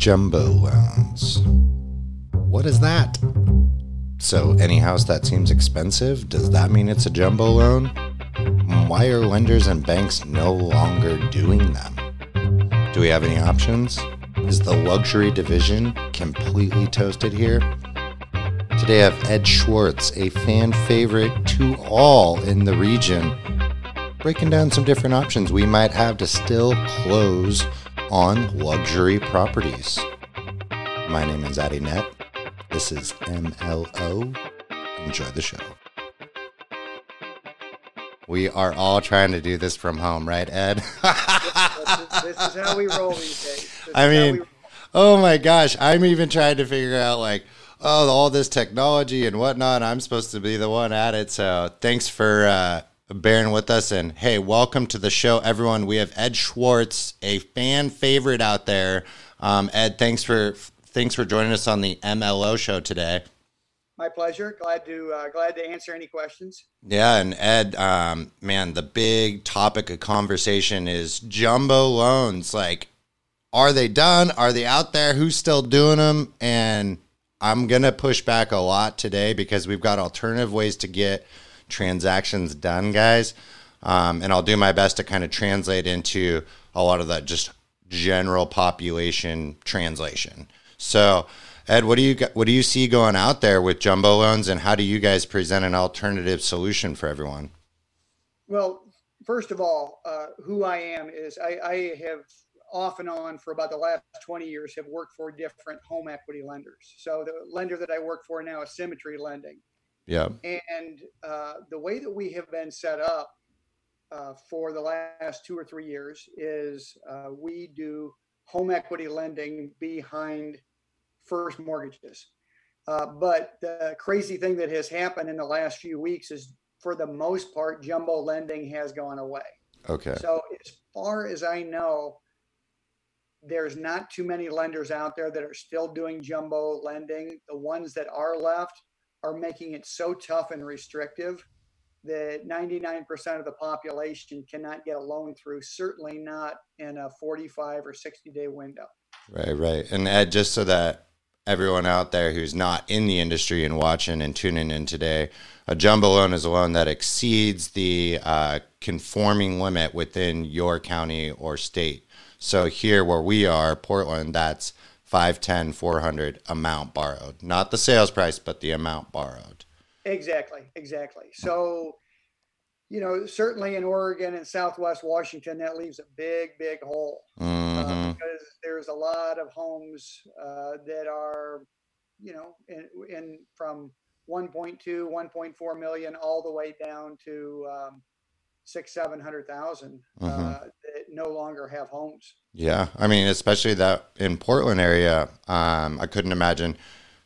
Jumbo loans. What is that? So, any house that seems expensive, does that mean it's a jumbo loan? Why are lenders and banks no longer doing them? Do we have any options? Is the luxury division completely toasted here? Today I have Ed Schwartz, a fan favorite to all in the region, breaking down some different options we might have to still close on luxury properties. My name is Addy Net. This is MLO. Enjoy the show. We are all trying to do this from home, right, Ed? this, this is how we roll these days. This I mean, oh my gosh, I'm even trying to figure out like, oh, all this technology and whatnot. I'm supposed to be the one at it. So thanks for uh, bearing with us. And hey, welcome to the show, everyone. We have Ed Schwartz, a fan favorite out there. Um, Ed, thanks for thanks for joining us on the MLO show today. my pleasure. Glad to uh, glad to answer any questions. Yeah, and Ed, um, man, the big topic of conversation is jumbo loans. Like, are they done? Are they out there? Who's still doing them? And I'm gonna push back a lot today because we've got alternative ways to get transactions done, guys. Um, and I'll do my best to kind of translate into a lot of that just general population translation. So, Ed, what do you what do you see going out there with jumbo loans, and how do you guys present an alternative solution for everyone? Well, first of all, uh, who I am is I, I have off and on for about the last 20 years have worked for different home equity lenders. So the lender that I work for now is Symmetry Lending. Yeah. And uh, the way that we have been set up uh, for the last two or three years is uh, we do home equity lending behind first mortgages. Uh, but the crazy thing that has happened in the last few weeks is, for the most part, jumbo lending has gone away. Okay. So, as far as I know, there's not too many lenders out there that are still doing jumbo lending. The ones that are left are making it so tough and restrictive that 99% of the population cannot get a loan through, certainly not in a 45 or 60 day window. Right, right. And Ed, just so that everyone out there who's not in the industry and watching and tuning in today, a jumbo loan is a loan that exceeds the uh, conforming limit within your county or state. So here where we are, Portland, that's 510, 400 amount borrowed. Not the sales price, but the amount borrowed. Exactly, exactly. So, you know, certainly in Oregon and Southwest Washington, that leaves a big, big hole. hmm uh, because there's a lot of homes uh, that are, you know, in, in from 1.2, 1.4 million all the way down to um, six, seven hundred thousand uh, Mhm. that no longer have homes. Yeah, I mean, especially that in Portland area, um, I couldn't imagine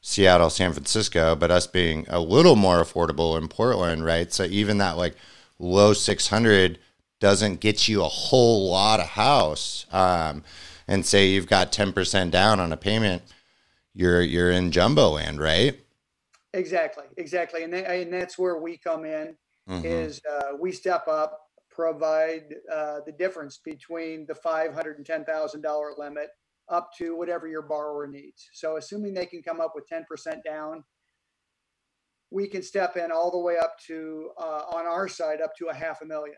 Seattle, San Francisco, but us being a little more affordable in Portland, right? So even that like low six hundred doesn't get you a whole lot of house. Um, and say you've got ten percent down on a payment, you're you're in jumbo land, right? Exactly, exactly, and that, and that's where we come in. Mhm. Is uh, we step up, provide uh, the difference between the five hundred and ten thousand dollar limit up to whatever your borrower needs. So, assuming they can come up with ten percent down, we can step in all the way up to uh, on our side up to a half a million.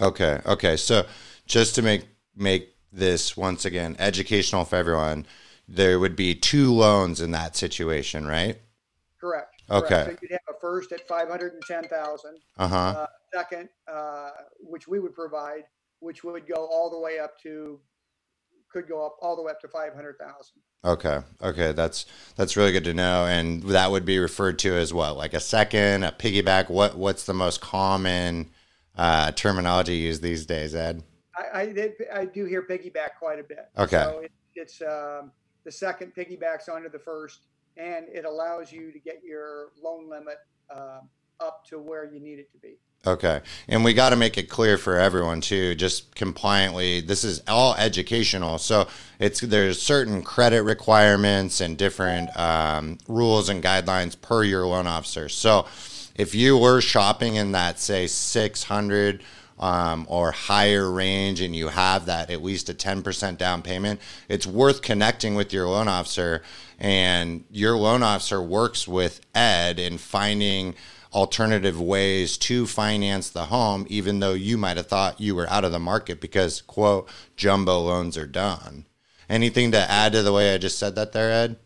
Okay. Okay. So just to make make this once again educational for everyone, there would be two loans in that situation, right? Correct. Okay. Correct. So you'd have a first at five hundred and ten thousand, Uh huh. uh, second, uh, which we would provide, which would go all the way up to, could go up all the way up to five hundred thousand. Okay. Okay. That's that's really good to know, and that would be referred to as what, like a second, a piggyback. What what's the most common uh, terminology used these days, Ed? I, I, I do hear piggyback quite a bit. Okay. So it, it's um, the second piggybacks onto the first, and it allows you to get your loan limit um, up to where you need it to be. Okay. And we got to make it clear for everyone too, just compliantly. This is all educational. So it's there's certain credit requirements and different um, rules and guidelines per your loan officer. So if you were shopping in that say 600 um, or higher range and you have that at least a 10% down payment, it's worth connecting with your loan officer. And your loan officer works with Ed in finding alternative ways to finance the home, even though you might have thought you were out of the market because, quote, jumbo loans are done. Anything to add to the way I just said that there, Ed?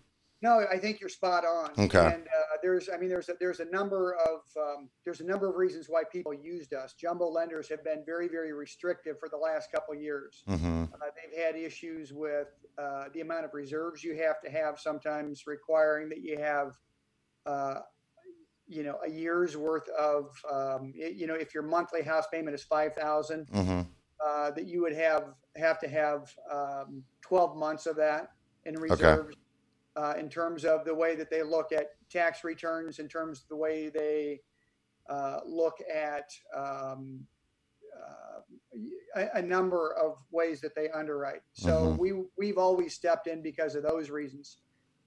No, I think you're spot on. Okay. And uh, there's, I mean, there's a, there's a number of um, there's a number of reasons why people used us. Jumbo lenders have been very very restrictive for the last couple of years. Mm-hmm. Uh, they've had issues with uh, the amount of reserves you have to have, sometimes requiring that you have, uh, you know, a year's worth of, um, you know, if your monthly house payment is five thousand, Mm-hmm. uh, that you would have have to have um, 12 months of that in reserves. Uh, in terms of the way that they look at tax returns, in terms of the way they uh, look at um, uh, a, a number of ways that they underwrite. So Mhm. we we've always stepped in because of those reasons.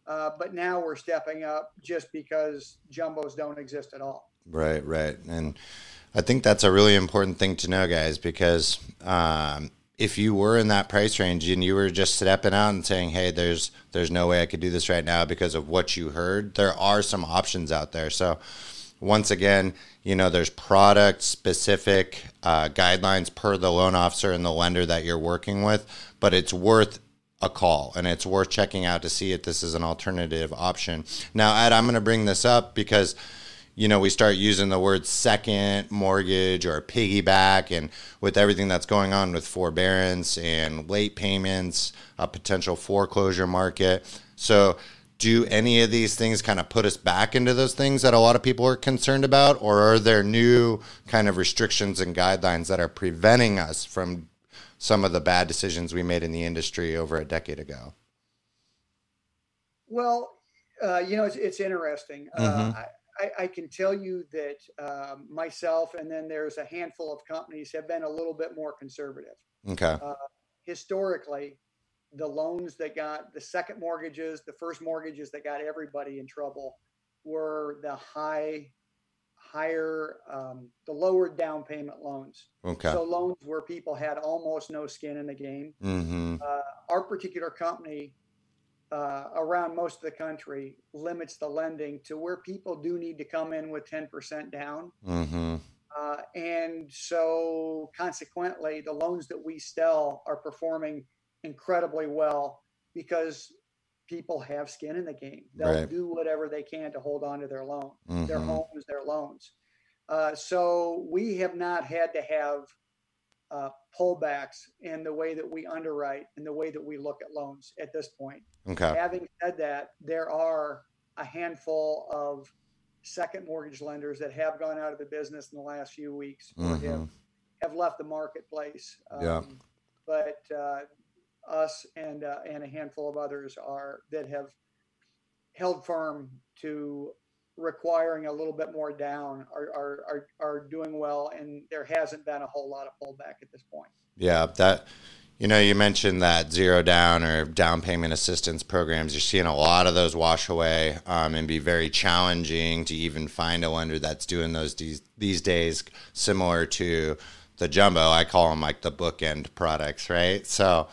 Uh, but now we're stepping up just because jumbos don't exist at all. Right, right. And I think that's a really important thing to know, guys, because um, if you were in that price range and you were just stepping out and saying, "Hey, there's there's no way I could do this right now because of what you heard," there are some options out there. So once again, you know, there's product specific uh, guidelines per the loan officer and the lender that you're working with, but it's worth a call and it's worth checking out to see if this is an alternative option. Now, Ed, I'm going to bring this up because you know, we start using the word second mortgage or piggyback, and with everything that's going on with forbearance and late payments, a potential foreclosure market. So, do any of these things kind of put us back into those things that a lot of people are concerned about, or are there new kind of restrictions and guidelines that are preventing us from some of the bad decisions we made in the industry over a decade ago? Well, uh, you know, it's, it's interesting. Uh, Mhm. I, I, I can tell you that um, myself, and then there's a handful of companies have been a little bit more conservative. Okay. Historically, the loans that got the second mortgages, the first mortgages that got everybody in trouble were the high, higher, um, the lower down payment loans. Okay. So loans where people had almost no skin in the game. mm-hmm. Uh, our particular company uh, around most of the country limits the lending to where people do need to come in with 10% down. Mm-hmm. Uh, and so consequently, the loans that we sell are performing incredibly well because people have skin in the game. They'll Right. do whatever they can to hold on to their loan, their Mhm. homes, their loans. Uh, so we have not had to have uh, pullbacks in the way that we underwrite and the way that we look at loans at this point. Okay. Having said that, there are a handful of second mortgage lenders that have gone out of the business in the last few weeks or have, have left the marketplace. Yeah. Um, But uh, us and uh, and a handful of others are that have held firm to requiring a little bit more down are, are, are, are doing well and there hasn't been a whole lot of pullback at this point. Yeah, that you know, you mentioned that zero down or down payment assistance programs. You're seeing a lot of those wash away um, and be very challenging to even find a lender that's doing those these, these days, similar to the jumbo. I call them like the bookend products, right? So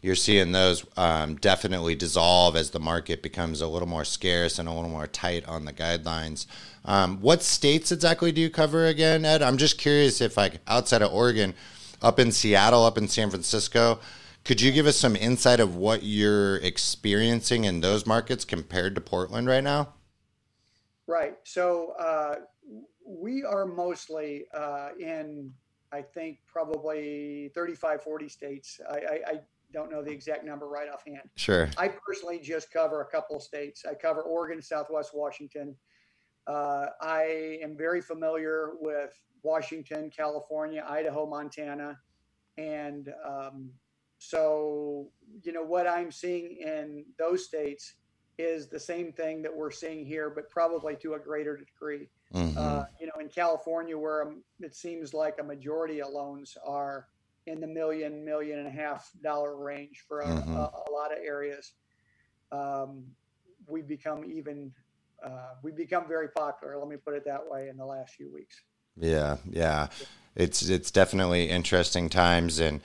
you're seeing those um, definitely dissolve as the market becomes a little more scarce and a little more tight on the guidelines. Um, what states exactly do you cover again, Ed? I'm just curious if, like, outside of Oregon, up in Seattle, up in San Francisco, could you give us some insight of what you're experiencing in those markets compared to Portland right now? Right. So uh, we are mostly uh, in, I think, probably 35, 40 states. I, I, I don't know the exact number right offhand. Sure. I personally just cover a couple of states. I cover Oregon, Southwest Washington. Uh, I am very familiar with Washington, California, Idaho, Montana. And um, so, you know, what I'm seeing in those states is the same thing that we're seeing here, but probably to a greater degree. Mhm. Uh, you know, in California, where it seems like a majority of loans are in the million, million and a half dollar range for a, Mhm. a, a lot of areas, um, we've become even, uh, we've become very popular. Let me put it that way in the last few weeks. Yeah, yeah. It's it's definitely interesting times and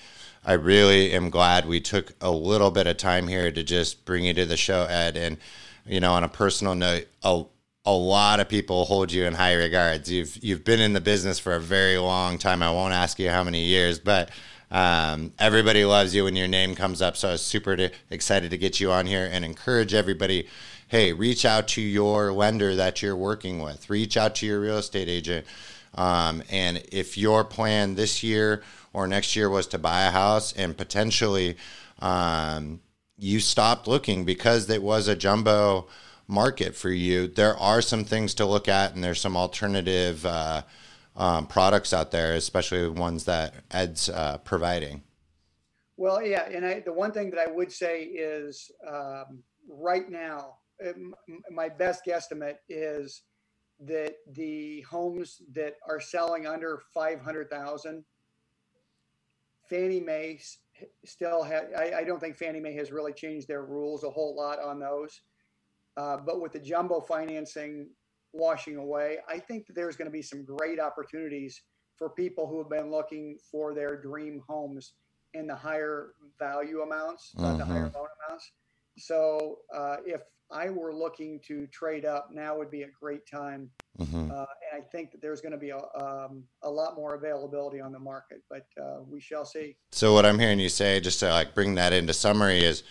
I really am glad we took a little bit of time here to just bring you to the show, Ed. And, you know, on a personal note, a, a lot of people hold you in high regards. You've you've been in the business for a very long time. I won't ask you how many years, but um, everybody loves you when your name comes up. So I was super excited to get you on here and encourage everybody. Hey, reach out to your lender that you're working with. Reach out to your real estate agent. Um, and if your plan this year or next year was to buy a house and potentially um, you stopped looking because it was a jumbo market for you, there are some things to look at and there's some alternative uh, um, products out there, especially ones that Ed's uh, providing. Well, yeah, and I, the one thing that I would say is um, right now, um, my best guesstimate is that the homes that are selling under 500,000 Fannie Mae still has, I, I, don't think Fannie Mae has really changed their rules a whole lot on those. Uh, but with the jumbo financing washing away, I think that there's going to be some great opportunities for people who have been looking for their dream homes in the higher value amounts, mm-hmm. the higher loan amounts. So uh, if I were looking to trade up, now would be a great time. Mm-hmm. Uh, and I think that there's going to be a, um, a lot more availability on the market, but uh, we shall see. So what I'm hearing you say, just to like bring that into summary, is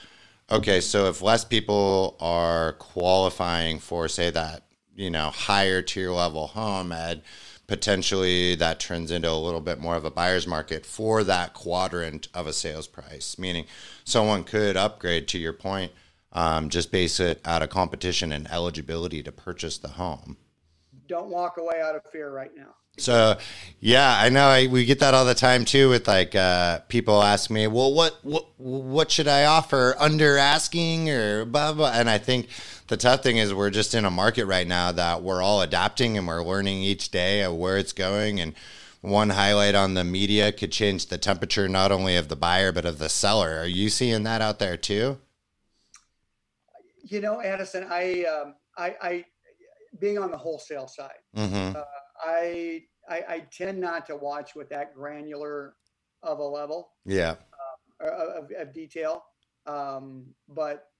okay. So if less people are qualifying for, say, that you know higher tier level home, Ed, potentially that turns into a little bit more of a buyer's market for that quadrant of a sales price. Meaning, someone could upgrade to your point um, just base it out of competition and eligibility to purchase the home. Don't walk away out of fear right now. So, yeah, I know I, we get that all the time too. With like uh, people ask me, "Well, what what what should I offer under asking or blah blah?" And I think the tough thing is we're just in a market right now that we're all adapting and we're learning each day of where it's going. And one highlight on the media could change the temperature not only of the buyer but of the seller. Are you seeing that out there too? you know, Addison, I, um, I, I, being on the wholesale side, mm-hmm. uh, I, I, I, tend not to watch with that granular of a level. Yeah. Uh, of, of, detail. Um, but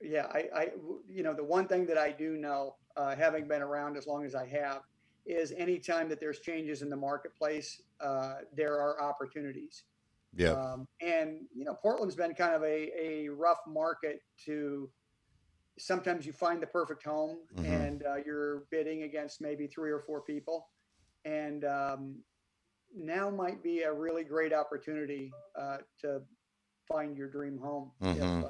yeah, I, I, you know, the one thing that I do know, uh, having been around as long as I have, is anytime that there's changes in the marketplace, uh, there are opportunities. Yeah. Um, and you know, Portland's been kind of a, a rough market to sometimes you find the perfect home mm-hmm. and uh, you're bidding against maybe three or four people. And um, now might be a really great opportunity uh, to find your dream home mm-hmm. if, uh,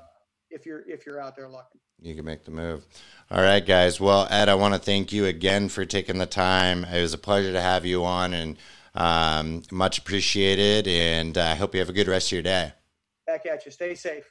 if, you're if you're out there looking. You can make the move. All right guys. Well ed i want to thank you again for taking the time. It was a pleasure to have you on and um, much appreciated. And uh, i hope you have a good rest of your day. Back at you. Stay safe